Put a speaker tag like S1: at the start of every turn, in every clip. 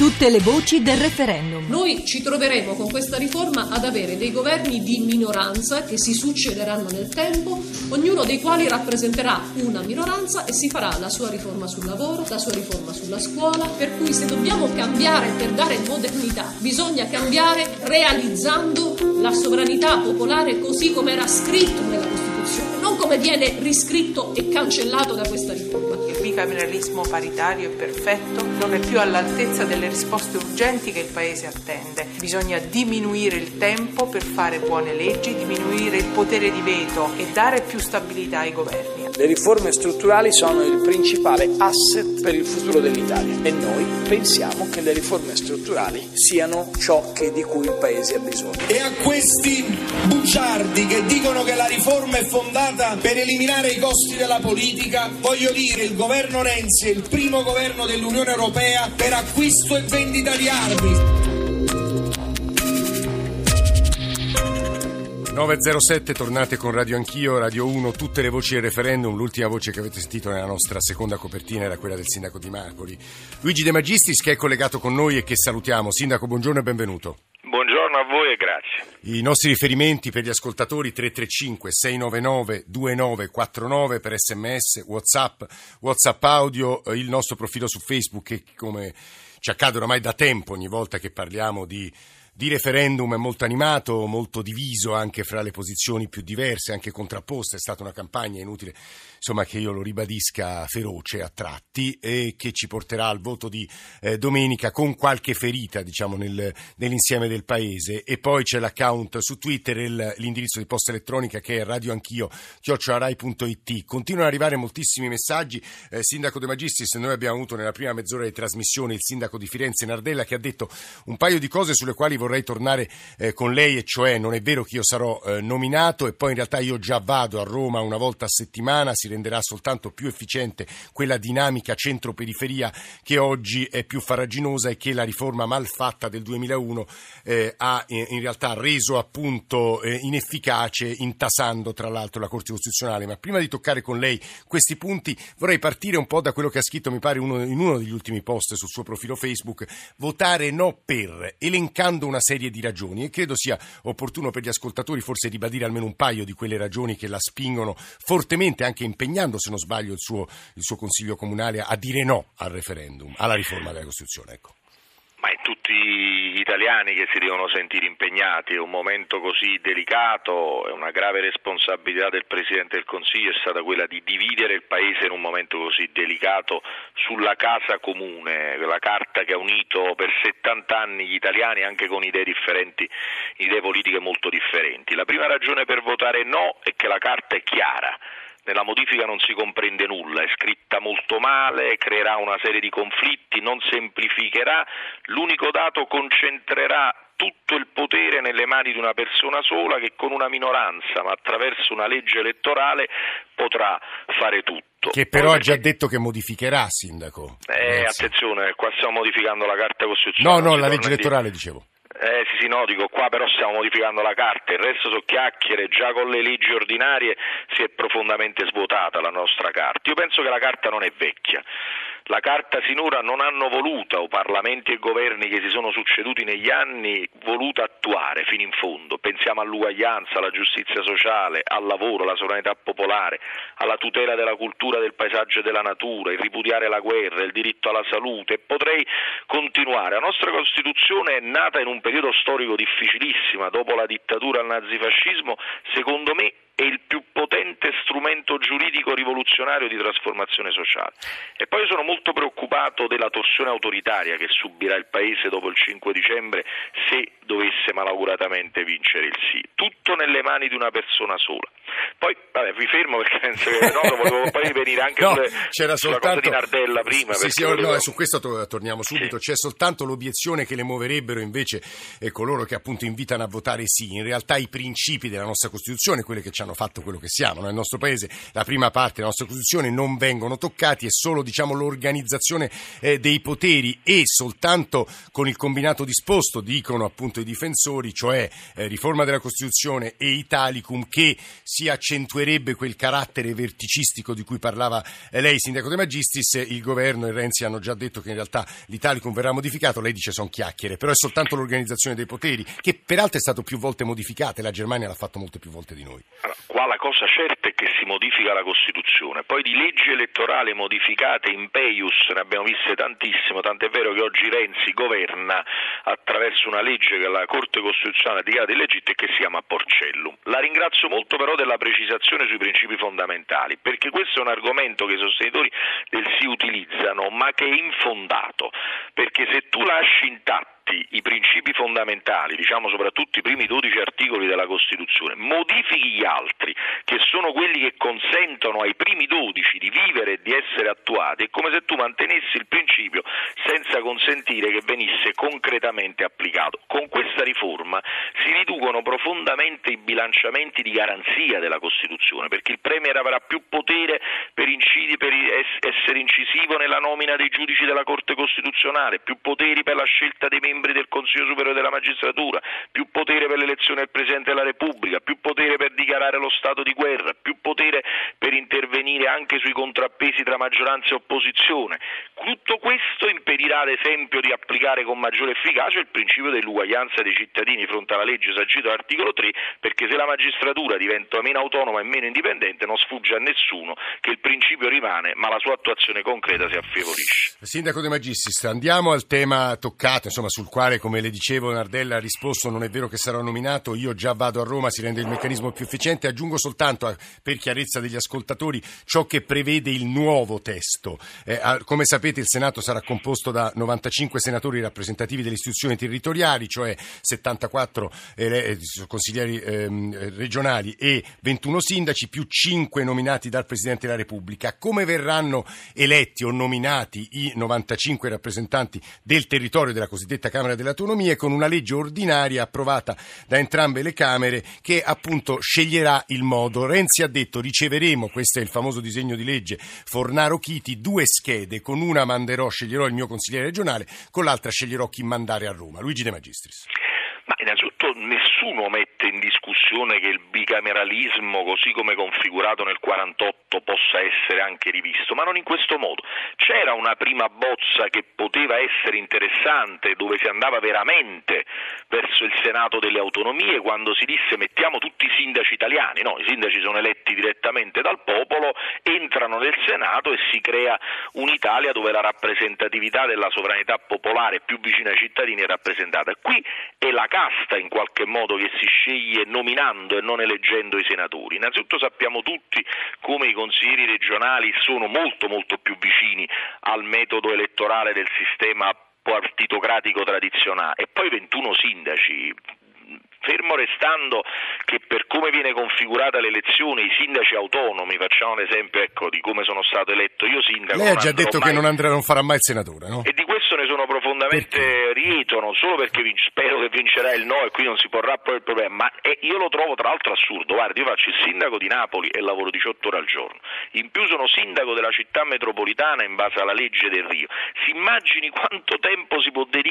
S1: Tutte le voci del referendum.
S2: Noi ci troveremo con questa riforma ad avere dei governi di minoranza che si succederanno nel tempo, ognuno dei quali rappresenterà una minoranza e si farà la sua riforma sul lavoro, la sua riforma sulla scuola, per cui se dobbiamo cambiare per dare modernità, bisogna cambiare realizzando la sovranità popolare così come era scritto nella non come viene riscritto e cancellato da questa riforma
S3: bicameralismo paritario è perfetto, non è più all'altezza delle risposte urgenti che il Paese attende. Bisogna diminuire il tempo per fare buone leggi, diminuire il potere di veto e dare più stabilità ai governi.
S4: Le riforme strutturali sono il principale asset per il futuro dell'Italia e noi pensiamo che le riforme strutturali siano ciò che, di cui il Paese ha bisogno.
S5: E a questi bugiardi che dicono che la riforma è fondata per eliminare i costi della politica, voglio dire il governo Renzi è il primo governo dell'Unione Europea per acquisto e vendita di armi.
S6: 907, tornate con Radio Anch'io, Radio 1, tutte le voci del referendum. L'ultima voce che avete sentito nella nostra seconda copertina era quella del sindaco di Marcoli. Luigi De Magistris che è collegato con noi e che salutiamo. Sindaco, buongiorno e benvenuto.
S7: Buongiorno a voi e grazie.
S6: I nostri riferimenti per gli ascoltatori 335 699 2949 per sms, whatsapp, whatsapp audio, eh, il nostro profilo su Facebook che come ci accade oramai da tempo ogni volta che parliamo di di referendum è molto animato, molto diviso anche fra le posizioni più diverse, anche contrapposte, è stata una campagna inutile insomma, che io lo ribadisca feroce a tratti e che ci porterà al voto di eh, domenica con qualche ferita diciamo, nel, nell'insieme del paese. E poi c'è l'account su Twitter e l'indirizzo di posta elettronica che è radioanchio chiocciolarai.it continuano ad arrivare moltissimi messaggi. Eh, Sindaco De Magistris noi abbiamo avuto nella prima mezz'ora di trasmissione il Sindaco di Firenze Nardella che ha detto un paio di cose sulle quali vorrei tornare eh, con lei e cioè non è vero che io sarò eh, nominato e poi in realtà io già vado a Roma una volta a settimana si renderà soltanto più efficiente quella dinamica centro-periferia che oggi è più farraginosa e che la riforma malfatta del 2001 eh, ha eh, in realtà reso appunto eh, inefficace, intasando tra l'altro la Corte Costituzionale. Ma prima di toccare con lei questi punti vorrei partire un po' da quello che ha scritto, mi pare, uno, in uno degli ultimi post sul suo profilo Facebook, votare no per, elencando una serie di ragioni e credo sia opportuno per gli ascoltatori forse ribadire almeno un paio di quelle ragioni che la spingono fortemente, anche impegnando se non sbaglio il suo, il suo Consiglio Comunale a dire no al referendum, alla riforma della Costituzione. Ecco
S7: ma in tutti gli italiani che si devono sentire impegnati, è un momento così delicato, è una grave responsabilità del Presidente del Consiglio è stata quella di dividere il Paese in un momento così delicato sulla casa comune, la carta che ha unito per 70 anni gli italiani anche con idee differenti, idee politiche molto differenti. La prima ragione per votare no è che la carta è chiara nella modifica non si comprende nulla, è scritta molto male, creerà una serie di conflitti, non semplificherà, l'unico dato concentrerà tutto il potere nelle mani di una persona sola che con una minoranza, ma attraverso una legge elettorale, potrà fare tutto.
S6: Che però ha già detto che modificherà, Sindaco.
S7: Eh, attenzione, qua stiamo modificando la Carta Costituzionale.
S6: No, no, la legge elettorale, dicevo.
S7: Eh sì, sì, no, dico qua però stiamo modificando la carta, il resto sono chiacchiere, già con le leggi ordinarie si è profondamente svuotata la nostra carta. Io penso che la carta non è vecchia, la carta sinora non hanno voluta, o parlamenti e governi che si sono succeduti negli anni, voluta attuare fino in fondo. Pensiamo all'uguaglianza, alla giustizia sociale, al lavoro, alla sovranità popolare, alla tutela della cultura, del paesaggio e della natura, il ripudiare la guerra, il diritto alla salute potrei continuare. La nostra Costituzione è nata in un periodo storico difficilissimo, dopo la dittatura al nazifascismo, secondo me è il più potente strumento giuridico rivoluzionario di trasformazione sociale. E poi sono molto preoccupato della torsione autoritaria che subirà il Paese dopo il 5 dicembre se dovesse malauguratamente vincere il sì. Tutto nelle mani di una persona sola. Poi, vabbè, vi fermo perché penso che no, volevo poi venire anche
S6: No,
S7: sulle,
S6: c'era
S7: sulla
S6: soltanto...
S7: cosa di Nardella prima.
S6: Sì, sì,
S7: volevo-
S6: no, su questo to- torniamo subito.
S7: Sì.
S6: C'è soltanto l'obiezione che le muoverebbero invece eh, coloro che appunto invitano a votare sì. In realtà i principi della nostra Costituzione, quelli che ci hanno fatto quello che siamo nel nostro Paese, la prima parte della nostra Costituzione non vengono toccati, è solo diciamo, l'organizzazione eh, dei poteri e soltanto con il combinato disposto, dicono appunto i difensori, cioè eh, riforma della Costituzione e Italicum, che si accentuerebbe quel carattere verticistico di cui parlava eh, lei, Sindaco De Magistris, il governo e Renzi hanno già detto che in realtà l'Italicum verrà modificato, lei dice sono chiacchiere, però è soltanto l'organizzazione dei poteri, che peraltro è stato più volte modificata e la Germania l'ha fatto molte più volte di noi.
S7: Allora, qua la cosa certa è che si modifica la Costituzione, poi di leggi elettorali modificate in Peius ne abbiamo viste tantissimo, tant'è vero che oggi Renzi governa attraverso una legge che la Corte Costituzionale ha dichiarato illegittima e che si chiama Porcellum. La ringrazio molto però della precisazione sui principi fondamentali, perché questo è un argomento che i sostenitori del sì utilizzano, ma che è infondato, perché se tu lasci intatti i principi fondamentali, diciamo soprattutto i primi 12 articoli della Costituzione, modifichi gli altri, che sono quelli che consentono ai primi 12 di vivere e di essere attuati, è come se tu mantenessi il principio senza consentire che venisse concretamente applicato. Con questa riforma si riducono profondamente i bilanciamenti di garanzia della Costituzione, perché il Premier avrà più potere per, incidi- per es- essere incisivo nella nomina dei giudici della Corte Costituzionale, più poteri per la scelta dei membri del Consiglio Superiore della Magistratura, più potere per l'elezione del Presidente della Repubblica, più potere per dichiarare lo stato di guerra, più potere per intervenire anche sui contrappesi tra maggioranza e opposizione. Tutto questo impedirà ad esempio di applicare con maggiore efficacia il principio dell'uguaglianza dei cittadini di fronte alla legge sancito dall'articolo 3, perché se la magistratura diventa meno autonoma e meno indipendente non sfugge a nessuno che il principio rimane, ma la sua attuazione concreta si affievolisce.
S6: Sindaco De Magistris, andiamo al tema toccato, insomma, sul quale, come le dicevo, Nardella ha risposto non è vero che sarò nominato, io già vado a Roma, si rende il meccanismo più efficiente. Aggiungo soltanto, eh, per chiarezza degli ascoltatori, ciò che prevede il nuovo testo. Eh, come sapete il Senato sarà composto da 95 senatori rappresentativi delle istituzioni territoriali, cioè 74 ele- eh, consiglieri ehm, regionali e 21 sindaci, più 5 nominati dal Presidente della Repubblica. Come verranno eletti o nominati i 95 rappresentanti del territorio della cosiddetta Camera delle Autonomie con una legge ordinaria approvata da entrambe le Camere che appunto sceglierà il modo. Renzi ha detto riceveremo, questo è il famoso disegno di legge Fornaro Chiti, due schede, con una manderò, sceglierò il mio consigliere regionale, con l'altra sceglierò chi mandare a Roma. Luigi De Magistris.
S7: Ma innanzitutto nessuno mette in discussione che il bicameralismo, così come configurato nel 48, possa essere anche rivisto, ma non in questo modo. C'era una prima bozza che poteva essere interessante, dove si andava veramente verso il Senato delle autonomie, quando si disse mettiamo tutti i sindaci italiani, no, i sindaci sono eletti direttamente dal popolo, entrano nel Senato e si crea un'Italia dove la rappresentatività della sovranità popolare più vicina ai cittadini è rappresentata. Qui è la casta in qualche modo che si sceglie nominando e non eleggendo i senatori. Innanzitutto sappiamo tutti come i consiglieri regionali sono molto molto più vicini al metodo elettorale del sistema partitocratico tradizionale e poi 21 sindaci fermo restando che per come viene configurata l'elezione i sindaci autonomi, facciamo l'esempio ecco, di come sono stato eletto io sindaco.
S6: Lei ha già detto
S7: mai-
S6: che non, andrà, non farà mai il senatore, no?
S7: e di questo ne sono profondamente lieto, non solo perché spero che vincerà il no e qui non si porrà poi il problema, ma io lo trovo tra l'altro assurdo. Guardi, io faccio il sindaco di Napoli e lavoro 18 ore al giorno. In più sono sindaco della città metropolitana in base alla legge del Rio. Si immagini quanto tempo si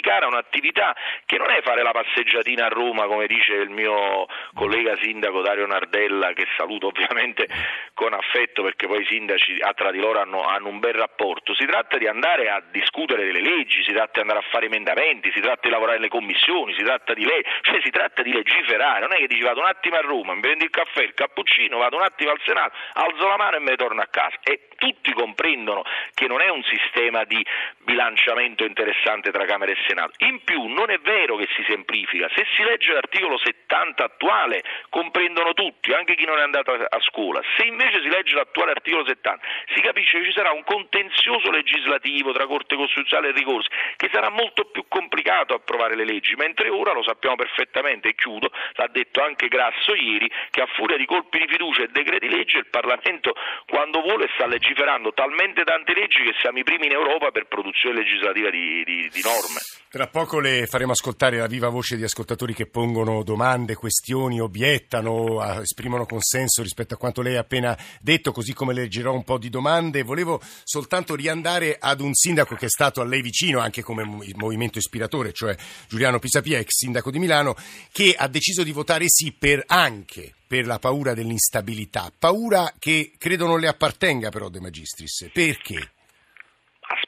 S7: può dedicare a un'attività che non è fare la passeggiatina a Roma, come dice il mio collega sindaco Dario Nardella, che saluto ovviamente con affetto perché poi i sindaci tra di loro hanno, hanno un bel rapporto. Si tratta di andare a discutere delle leggi, si tratta di andare a fare emendamenti, si tratta di lavorare nelle commissioni, si tratta di le- cioè si tratta di legiferare, non è che dici vado un attimo a Roma, mi prendo il caffè, il cappuccino, vado un attimo al Senato, alzo la mano e me ne torno a casa. E tutti comprendono che non è un sistema di bilanciamento interessante tra Camera e Senato. In più non è vero che si semplifica, se si legge l'articolo 70 attuale comprendono tutti, anche chi non è andato a scuola. Se invece si legge l'attuale articolo 70 si capisce che ci sarà un contenzioso legislativo tra Corte Costituzionale e ricorso che sarà molto più complicato approvare le leggi, mentre ora lo sappiamo perfettamente, e chiudo, l'ha detto anche Grasso ieri, che a furia di colpi di fiducia e decreti legge il Parlamento quando vuole sta legiferando talmente tante leggi che siamo i primi in Europa per produzione legislativa di, di, di norme.
S6: Tra poco le faremo ascoltare la viva voce di ascoltatori che pongono domande, questioni, obiettano, esprimono consenso rispetto a quanto lei ha appena detto, così come leggerò un po' di domande. Volevo soltanto riandare ad un sindaco che è stato a lei vicino, anche come movimento ispiratore, cioè Giuliano Pisapia, ex sindaco di Milano, che ha deciso di votare sì per anche per la paura dell'instabilità, paura che credo non le appartenga però De Magistris. Perché?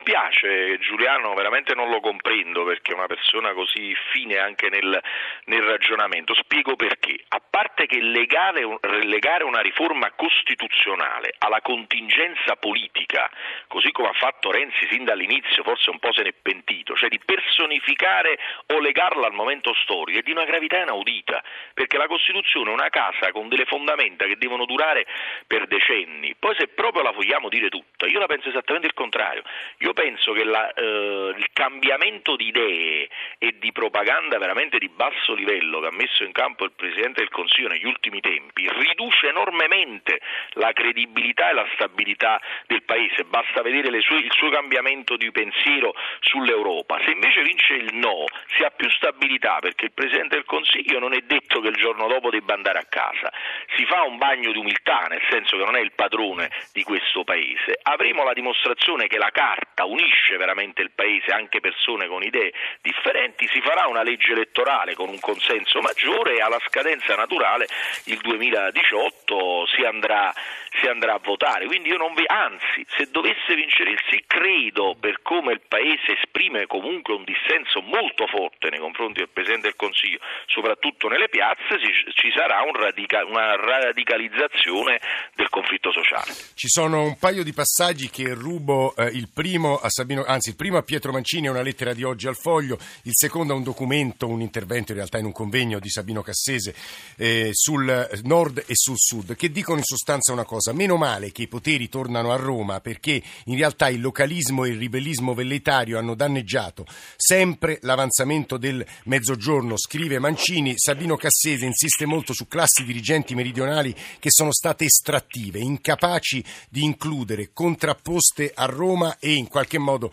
S7: Spiace, Giuliano veramente non lo comprendo perché è una persona così fine anche nel, nel ragionamento. Spiego perché. A parte che legare, legare una riforma costituzionale alla contingenza politica, così come ha fatto Renzi sin dall'inizio, forse un po' se n'è pentito, cioè di personificare o legarla al momento storico, è di una gravità inaudita, perché la Costituzione è una casa con delle fondamenta che devono durare per decenni. Poi se proprio la vogliamo dire tutta, io la penso esattamente il contrario. Io penso che la, eh, il cambiamento di idee e di propaganda veramente di basso livello che ha messo in campo il Presidente del Consiglio negli ultimi tempi riduce enormemente la credibilità e la stabilità del Paese. Basta vedere sue, il suo cambiamento di pensiero sull'Europa. Se invece vince il no, si ha più stabilità perché il Presidente del Consiglio non è detto che il giorno dopo debba andare a casa. Si fa un bagno di umiltà, nel senso che non è il padrone di questo Paese. Avremo la dimostrazione che la carta unisce veramente il Paese, anche persone con idee differenti, si farà una legge elettorale con un consenso maggiore e alla scadenza naturale il 2018 si andrà, si andrà a votare. Quindi io non vi, anzi, se dovesse vincere il sì, credo per come il Paese esprime comunque un dissenso molto forte nei confronti del Presidente del Consiglio, soprattutto nelle piazze, ci sarà un radica, una radicalizzazione del conflitto sociale.
S6: Ci sono un paio di passaggi che rubo, eh, il primo a Sabino, anzi il primo a Pietro Mancini è una lettera di oggi al Foglio, il secondo è un documento, un intervento in realtà in un convegno di Sabino Cassese eh, sul nord e sul sud, che dicono in sostanza una cosa, meno male che i poteri tornano a Roma perché in realtà il localismo e il ribellismo velleitario hanno danneggiato sempre l'avanzamento del mezzogiorno, scrive Mancini, Sabino Cassese insiste molto su classi dirigenti meridionali che sono state estrattive, incapaci di includere, contrapposte a Roma e in qualche qualche modo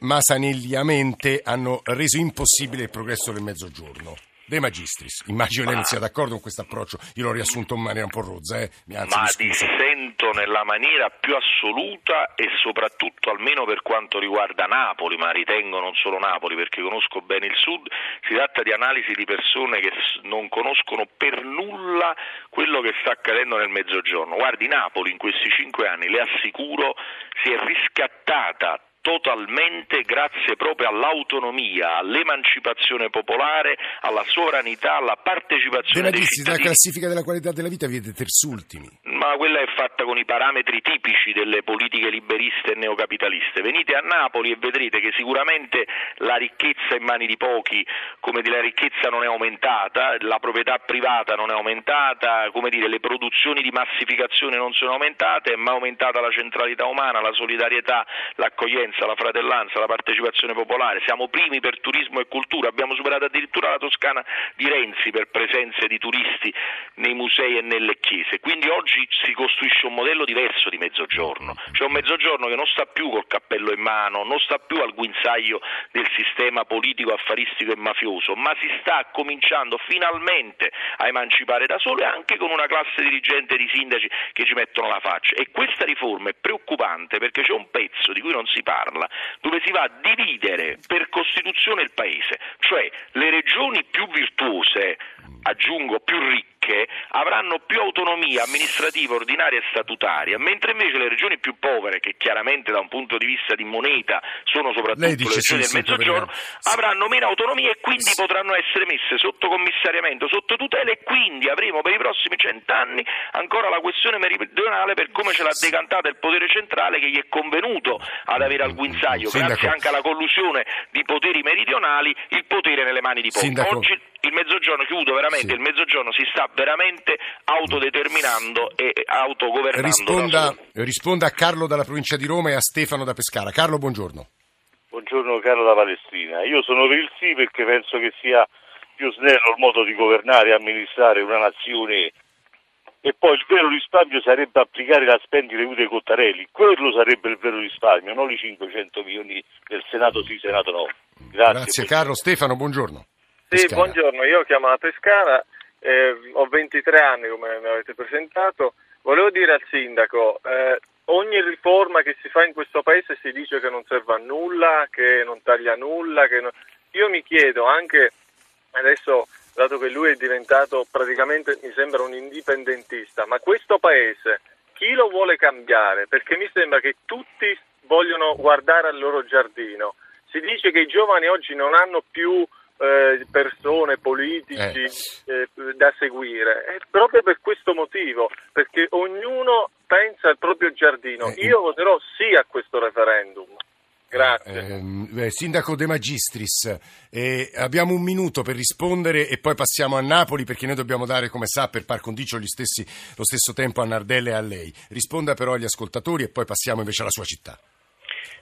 S6: masanelliamente hanno reso impossibile il progresso del mezzogiorno. De Magistris, immagino lei non sia d'accordo con questo approccio, io l'ho riassunto in maniera un po' rozza, eh?
S7: Anzi, ma dissento nella maniera più assoluta e soprattutto almeno per quanto riguarda Napoli, ma ritengo non solo Napoli perché conosco bene il sud, si tratta di analisi di persone che non conoscono per nulla quello che sta accadendo nel mezzogiorno. Guardi, Napoli in questi cinque anni, le assicuro, si è riscattata totalmente grazie proprio all'autonomia, all'emancipazione popolare, alla sovranità, alla partecipazione dei cittadini.
S6: La classifica della qualità della vita viene terzultimi.
S7: Ma quella è fatta con i parametri tipici delle politiche liberiste e neocapitaliste. Venite a Napoli e vedrete che sicuramente la ricchezza in mani di pochi, come dire, la ricchezza non è aumentata, la proprietà privata non è aumentata, come dire, le produzioni di massificazione non sono aumentate, ma è aumentata la centralità umana, la solidarietà, l'accoglienza l'accoglienza, la fratellanza, la partecipazione popolare, siamo primi per turismo e cultura, abbiamo superato addirittura la Toscana di Renzi per presenze di turisti nei musei e nelle chiese, quindi oggi si costruisce un modello diverso di mezzogiorno, cioè un mezzogiorno che non sta più col cappello in mano, non sta più al guinzaglio del sistema politico, affaristico e mafioso, ma si sta cominciando finalmente a emancipare da solo e anche con una classe dirigente di sindaci che ci mettono la faccia. E questa riforma è preoccupante perché c'è un pezzo di cui non si parla parla, dove si va a dividere per Costituzione il Paese, cioè le regioni più virtuose, aggiungo più ricche, avranno più autonomia amministrativa, ordinaria e statutaria, mentre invece le regioni più povere, che chiaramente da un punto di vista di moneta sono soprattutto le regioni sì, del Mezzogiorno, avranno meno autonomia e quindi sì. potranno essere messe sotto commissariamento, sotto tutela e quindi avremo per i prossimi cent'anni ancora la questione meridionale per come ce l'ha decantata il potere centrale che gli è convenuto ad avere al guinzaglio, grazie anche alla collusione di poteri meridionali, il potere nelle mani di pochi. Il mezzogiorno, chiudo veramente, sì. il mezzogiorno si sta veramente autodeterminando e autogovernando.
S6: Risponda, risponda a Carlo dalla provincia di Roma e a Stefano da Pescara. Carlo, buongiorno.
S8: Buongiorno caro da Palestina. Io sono per il sì perché penso che sia più snello il modo di governare e amministrare una nazione e poi il vero risparmio sarebbe applicare la spendita ai Cottarelli, quello sarebbe il vero risparmio, non i 500 milioni del Senato sì, Senato no.
S6: Grazie, Grazie Carlo. Stefano, buongiorno.
S9: Sì, Pescara. buongiorno, io chiamo la Pescara, eh, ho 23 anni come mi avete presentato, volevo dire al sindaco, eh, ogni riforma che si fa in questo paese si dice che non serve a nulla, che non taglia nulla, non... io mi chiedo anche adesso dato che lui è diventato praticamente, mi sembra, un indipendentista, ma questo paese chi lo vuole cambiare? Perché mi sembra che tutti vogliono guardare al loro giardino. Si dice che i giovani oggi non hanno più eh, persone, politici eh. Eh, da seguire. È proprio per questo motivo, perché ognuno pensa al proprio giardino. Eh, Io voterò sì a questo referendum. Grazie.
S6: Eh, Sindaco De Magistris, eh, abbiamo un minuto per rispondere e poi passiamo a Napoli perché noi dobbiamo dare, come sa, per par condicio stessi, lo stesso tempo a Nardelle e a lei. Risponda però agli ascoltatori e poi passiamo invece alla sua città.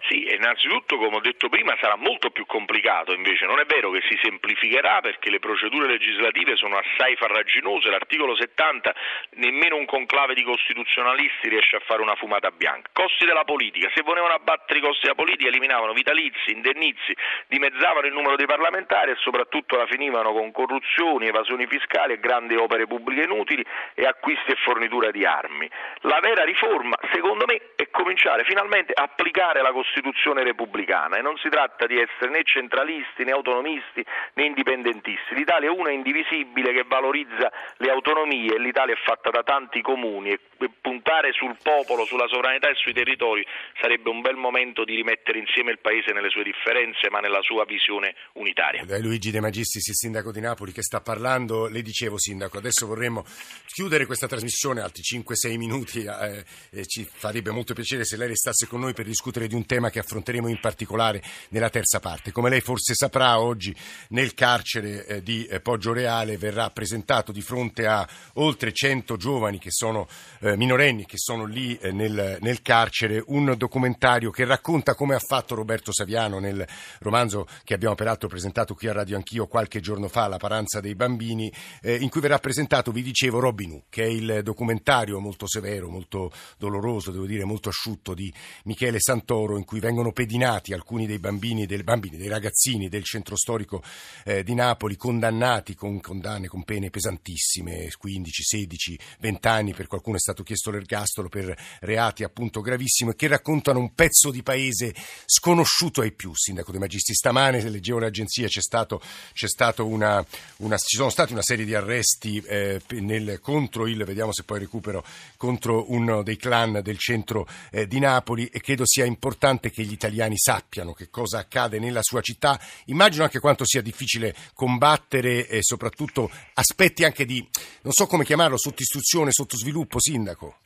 S7: Sì, innanzitutto, come ho detto prima, sarà molto più complicato, invece non è vero che si semplificherà perché le procedure legislative sono assai farraginose, l'articolo 70 nemmeno un conclave di costituzionalisti riesce a fare una fumata bianca. Costi della politica, se volevano abbattere i costi della politica eliminavano vitalizi, indennizi, dimezzavano il numero dei parlamentari e soprattutto la finivano con corruzioni, evasioni fiscali e grandi opere pubbliche inutili e acquisti e fornitura di armi. La vera riforma, secondo me, è cominciare finalmente a applicare la Costituzione Costituzione repubblicana e non si tratta di essere né centralisti né autonomisti né indipendentisti. L'Italia è una indivisibile che valorizza le autonomie e l'Italia è fatta da tanti comuni e puntare sul popolo, sulla sovranità e sui territori sarebbe un bel momento di rimettere insieme il Paese nelle sue differenze ma nella sua visione unitaria.
S6: Luigi De Magistris, il sindaco di Napoli, che sta parlando. Le dicevo, sindaco, adesso vorremmo chiudere questa trasmissione, altri 5-6 minuti. Eh, ci farebbe molto piacere se lei restasse con noi per discutere di un tema che affronteremo in particolare nella terza parte. Come lei forse saprà, oggi nel carcere eh, di eh, Poggio Reale verrà presentato di fronte a oltre 100 giovani che sono eh, minorenni, che sono lì nel, nel, carcere, un documentario che racconta come ha fatto Roberto Saviano nel romanzo che abbiamo peraltro presentato qui a Radio Anch'io qualche giorno fa, La paranza dei bambini, in cui verrà presentato, vi dicevo, Robin Hood, che è il documentario molto severo, molto doloroso, devo dire molto asciutto di Michele Santoro, in cui cui vengono pedinati alcuni dei bambini, dei, bambini, dei ragazzini del centro storico eh, di Napoli, condannati con condanne, con pene pesantissime, 15, 16, 20 anni, per qualcuno è stato chiesto l'ergastolo per reati appunto gravissimi, che raccontano un pezzo di paese sconosciuto ai più, Sindaco De Magisti. Stamane, se leggevo le agenzie, c'è, stato, c'è stato una, una, ci sono stati una serie di arresti eh, nel, contro il, vediamo se poi recupero, contro uno dei clan del centro eh, di Napoli e credo sia importante che gli italiani sappiano che cosa accade nella sua città. Immagino anche quanto sia difficile combattere e soprattutto aspetti anche di, non so come chiamarlo, sottoistruzione, sottosviluppo, sindaco.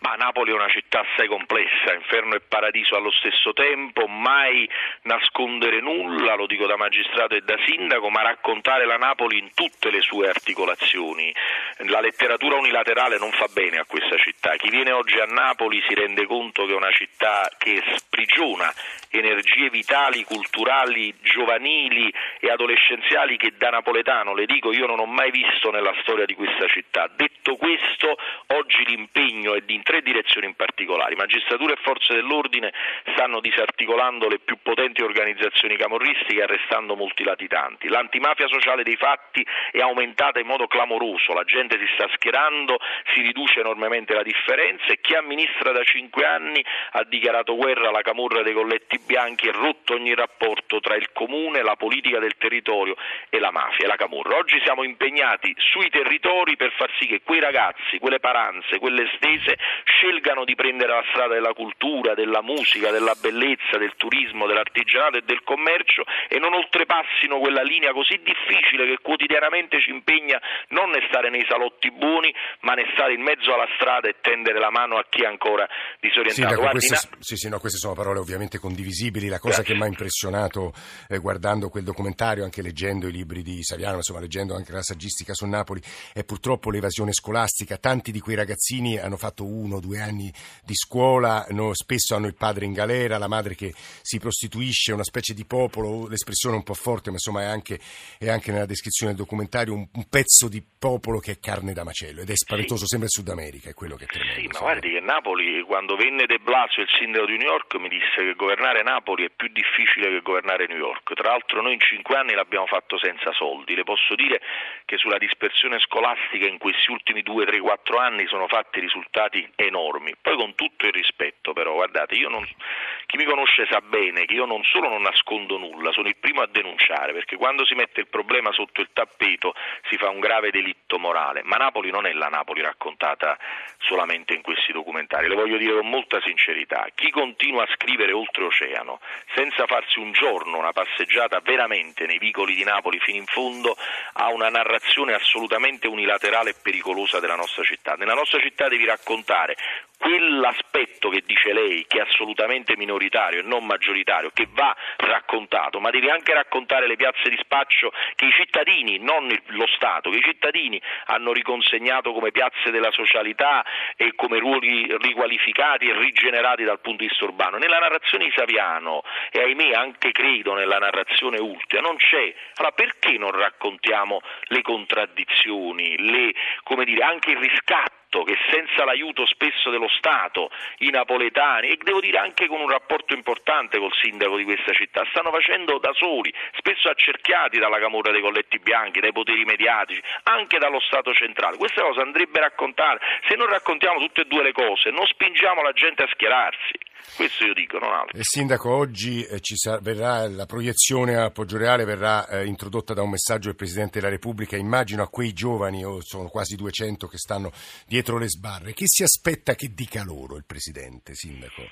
S7: Ma Napoli è una città assai complessa, inferno e paradiso allo stesso tempo, mai nascondere nulla, lo dico da magistrato e da sindaco, ma raccontare la Napoli in tutte le sue articolazioni. La letteratura unilaterale non fa bene a questa città. Chi viene oggi a Napoli si rende conto che è una città che sprigiona energie vitali, culturali, giovanili e adolescenziali che da napoletano, le dico, io non ho mai visto nella storia di questa città. Detto questo, oggi l'impegno è di in tre direzioni in particolare. Magistratura e forze dell'ordine stanno disarticolando le più potenti organizzazioni camorristiche arrestando molti latitanti. L'antimafia sociale dei fatti è aumentata in modo clamoroso, la gente si sta schierando, si riduce enormemente la differenza e chi amministra da cinque anni ha dichiarato guerra alla camorra dei colletti bianchi e rotto ogni rapporto tra il comune, la politica del territorio e la mafia la camorra. Oggi siamo impegnati sui territori per far sì che quei ragazzi, quelle paranze, quelle stese scelgano di prendere la strada della cultura, della musica, della bellezza, del turismo, dell'artigianato e del commercio e non oltrepassino quella linea così difficile che quotidianamente ci impegna non ne stare nei salotti buoni, ma ne stare in mezzo alla strada e tendere la mano a chi è ancora disorientato.
S6: Sì, Guardi, queste, na- sì, sì, no, queste sono parole ovviamente condivisibili. La cosa
S7: Grazie.
S6: che mi ha impressionato eh, guardando quel documentario, anche leggendo i libri di Saviano, insomma leggendo anche la saggistica su Napoli, è purtroppo l'evasione scolastica. Tanti di quei ragazzini hanno fatto uno o due anni di scuola, no, spesso hanno il padre in galera, la madre che si prostituisce, una specie di popolo, l'espressione è un po' forte, ma insomma è anche, è anche nella descrizione del documentario un, un pezzo di popolo che è carne da macello ed è spaventoso, sembra il Sud America, è quello che è tremendo.
S7: Sì, ma
S6: insomma.
S7: guardi che Napoli, quando venne De Blasio, il sindaco di New York, mi disse che governare Napoli è più difficile che governare New York. Tra l'altro noi in cinque anni l'abbiamo fatto senza soldi. Le posso dire che sulla dispersione scolastica in questi ultimi due, tre, quattro anni sono fatti risultati enormi. Poi con tutto il rispetto però, guardate, io non, chi mi conosce sa bene che io non solo non nascondo nulla, sono il primo a denunciare, perché quando si mette il problema sotto il tappeto si fa un grave delitto morale. Ma Napoli non è la Napoli raccontata solamente in questi documentari, le voglio dire con molta sincerità. Chi continua a scrivere oltreoceano senza farsi un giorno una passeggiata veramente nei vicoli di Napoli fino in fondo ha una narrazione assolutamente unilaterale e pericolosa della nostra città. Nella nostra città devi raccontare quell'aspetto che dice lei, che è assolutamente minoritario e non maggioritario, che va raccontato, ma devi anche raccontare le piazze di spaccio che i cittadini, non lo Stato, che i cittadini hanno riconsegnato come piazze della socialità e come ruoli riqualificati e rigenerati dal punto di vista urbano. Nella narrazione di Saviano e ahimè anche credo nella narrazione ultima non c'è. Allora perché non raccontiamo le contraddizioni, le, dire, anche il riscatto? Che senza l'aiuto spesso dello Stato i napoletani e devo dire anche con un rapporto importante col sindaco di questa città stanno facendo da soli, spesso accerchiati dalla camorra dei colletti bianchi, dai poteri mediatici, anche dallo Stato centrale. Questa cosa andrebbe raccontata. Se non raccontiamo tutte e due le cose, non spingiamo la gente a schierarsi. Questo io dico, non altro.
S6: Sindaco, oggi eh, ci sa- verrà la proiezione a Poggioreale verrà eh, introdotta da un messaggio del Presidente della Repubblica. Immagino a quei giovani, oh, sono quasi 200 che stanno dietro le sbarre. Che si aspetta che dica loro il Presidente, Sindaco?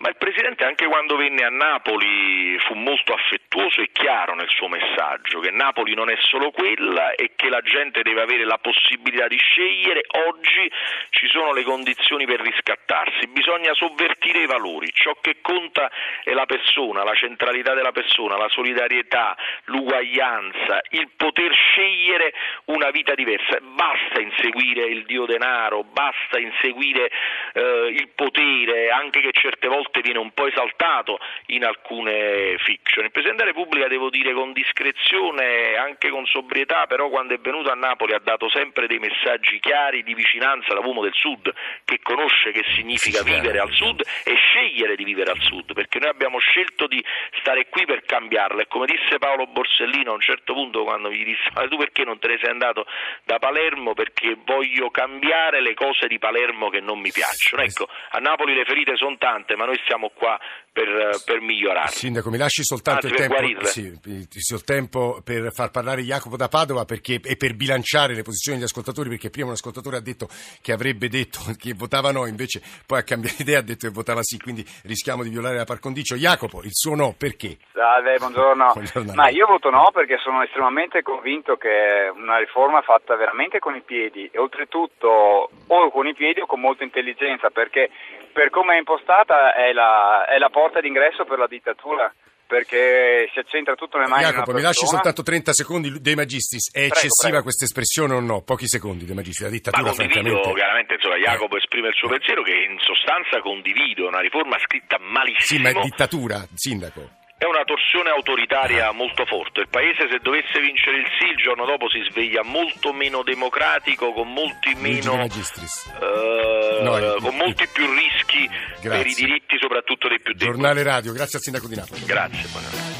S7: Ma il Presidente anche quando venne a Napoli fu molto affettuoso e chiaro nel suo messaggio, che Napoli non è solo quella e che la gente deve avere la possibilità di scegliere. Oggi ci sono le condizioni per riscattarsi, bisogna sovvertire i valori, ciò che conta è la persona, la centralità della persona, la solidarietà, l'uguaglianza, il poter scegliere una vita diversa. Basta inseguire il dio denaro, basta inseguire eh, il potere, anche che certe volte viene un po' esaltato in alcune fiction. Il Presidente della Repubblica, devo dire con discrezione, anche con sobrietà, però quando è venuto a Napoli ha dato sempre dei messaggi chiari di vicinanza all'uomo del Sud, che conosce che significa vivere al Sud e scegliere di vivere al Sud, perché noi abbiamo scelto di stare qui per cambiarla e come disse Paolo Borsellino a un certo punto quando gli disse ma tu perché non te ne sei andato da Palermo? Perché voglio cambiare le cose di Palermo che non mi piacciono. Ecco, a Napoli le ferite sono tante, ma noi siamo qua per, per migliorarle.
S6: Sindaco, mi lasci soltanto
S7: Anzi,
S6: il
S7: per
S6: tempo, sì, il- il tempo per far parlare Jacopo da Padova perché- e per bilanciare le posizioni degli ascoltatori, perché prima un ascoltatore ha detto che avrebbe detto che votava no, invece poi ha cambiato idea, ha detto che votava sì, quindi rischiamo di violare la par condicio. Jacopo, il suo no, perché?
S10: Salve, buongiorno.
S6: Buongiorno
S10: Ma io voto no perché sono estremamente convinto che è una riforma fatta veramente con i piedi e oltretutto o con i piedi o con molta intelligenza perché per come è impostata è la, è la porta d'ingresso per la dittatura perché si accentra tutto nelle mani
S6: Jacopo, mi lasci soltanto 30 secondi dei Magistris. È
S10: Prego,
S6: eccessiva
S10: prego.
S6: questa espressione o no? Pochi secondi dei Magistris. La dittatura,
S7: condivido,
S6: francamente.
S7: chiaramente, insomma, Jacopo esprime il suo pensiero che in sostanza condivido, una riforma scritta
S6: Sì,
S7: malissimo.
S6: ma è dittatura, Sindaco.
S7: È una torsione autoritaria molto forte. Il paese se dovesse vincere il sì il giorno dopo si sveglia molto meno democratico, con molti meno eh,
S6: No, il-
S7: con molti più rischi per i
S6: Grazie.
S7: diritti soprattutto dei più deboli.
S6: Giornale radio, grazie al Sindaco di Napoli.
S7: Grazie, buonanotte.